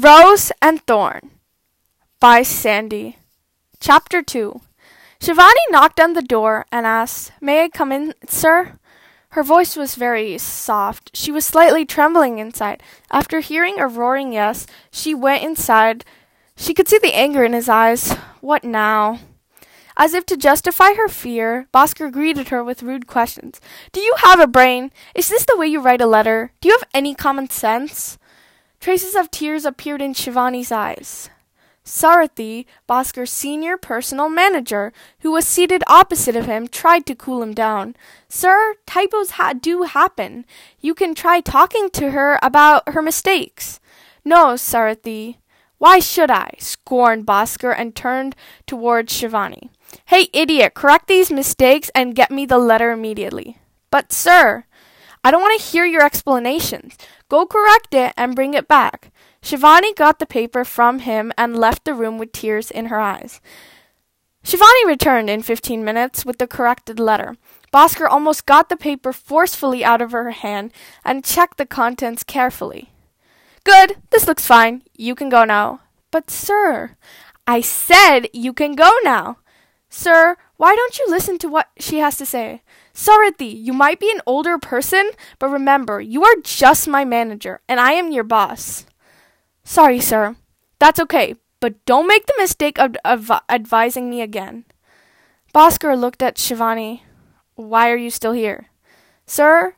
Rose and Thorn by Sandy. Chapter 2 Shivani knocked on the door and asked, May I come in, sir? Her voice was very soft. She was slightly trembling inside. After hearing a roaring yes, she went inside. She could see the anger in his eyes. What now? As if to justify her fear, Bhaskar greeted her with rude questions. Do you have a brain? Is this the way you write a letter? Do you have any common sense? Traces of tears appeared in Shivani's eyes. Sarathi, Bhaskar's senior personal manager, who was seated opposite of him, tried to cool him down. Sir, typos ha- do happen. You can try talking to her about her mistakes. No, Sarathi. Why should I? scorned Bhaskar and turned towards Shivani. Hey, idiot, correct these mistakes and get me the letter immediately. But, sir, I don't want to hear your explanations. Go correct it and bring it back. Shivani got the paper from him and left the room with tears in her eyes. Shivani returned in fifteen minutes with the corrected letter. Bhaskar almost got the paper forcefully out of her hand and checked the contents carefully. Good, this looks fine. You can go now. But, sir, I said you can go now. Sir, why don't you listen to what she has to say? Sarathi, you might be an older person, but remember, you are just my manager, and I am your boss. Sorry, sir. That's okay, but don't make the mistake of, of advising me again. Bhaskar looked at Shivani. Why are you still here? Sir,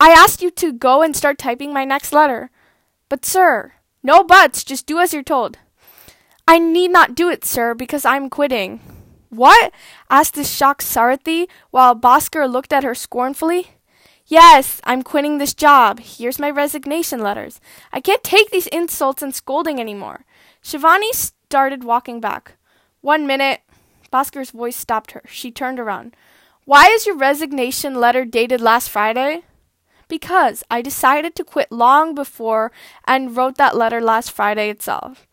I asked you to go and start typing my next letter. But, sir, no buts, just do as you're told. I need not do it, sir, because I'm quitting. What? asked the shocked Sarathi while Bhaskar looked at her scornfully. Yes, I'm quitting this job. Here's my resignation letters. I can't take these insults and scolding anymore. Shivani started walking back. One minute. Bhaskar's voice stopped her. She turned around. Why is your resignation letter dated last Friday? Because I decided to quit long before and wrote that letter last Friday itself.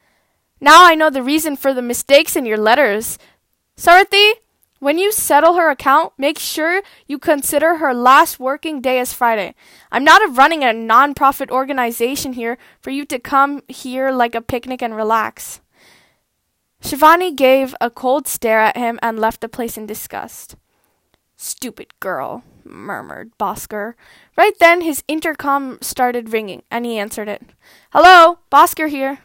Now I know the reason for the mistakes in your letters. Sarathi, when you settle her account, make sure you consider her last working day as Friday. I'm not running a non-profit organization here for you to come here like a picnic and relax. Shivani gave a cold stare at him and left the place in disgust. Stupid girl, murmured Bhaskar. Right then his intercom started ringing, and he answered it. Hello, Bhaskar here.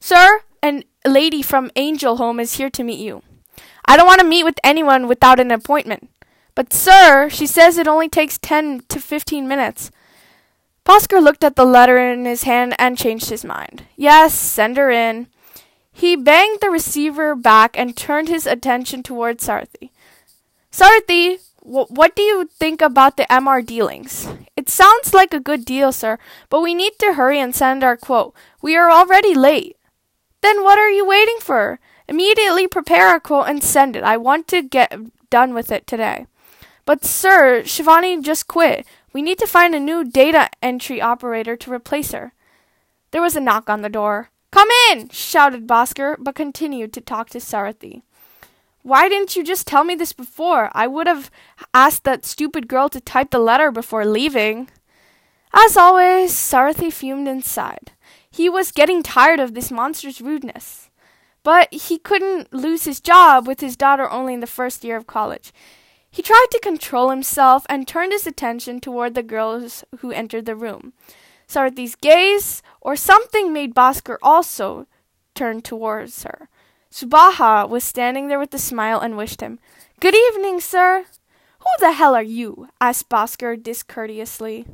Sir, a lady from Angel Home is here to meet you. I don't want to meet with anyone without an appointment. But, sir, she says it only takes 10 to 15 minutes. Bhaskar looked at the letter in his hand and changed his mind. Yes, send her in. He banged the receiver back and turned his attention towards Sarathi. Sarathi, wh- what do you think about the MR dealings? It sounds like a good deal, sir, but we need to hurry and send our quote. We are already late. Then what are you waiting for? Immediately prepare a quote and send it. I want to get done with it today. But, sir, Shivani just quit. We need to find a new data entry operator to replace her. There was a knock on the door. Come in! shouted Bhaskar, but continued to talk to Sarathi. Why didn't you just tell me this before? I would have asked that stupid girl to type the letter before leaving. As always, Sarathi fumed inside. He was getting tired of this monster's rudeness. But he couldn't lose his job with his daughter only in the first year of college. He tried to control himself and turned his attention toward the girls who entered the room. Sarathi's gaze, or something, made Bhaskar also turn towards her. Subaha was standing there with a smile and wished him, Good evening, sir. Who the hell are you? asked Bhaskar discourteously.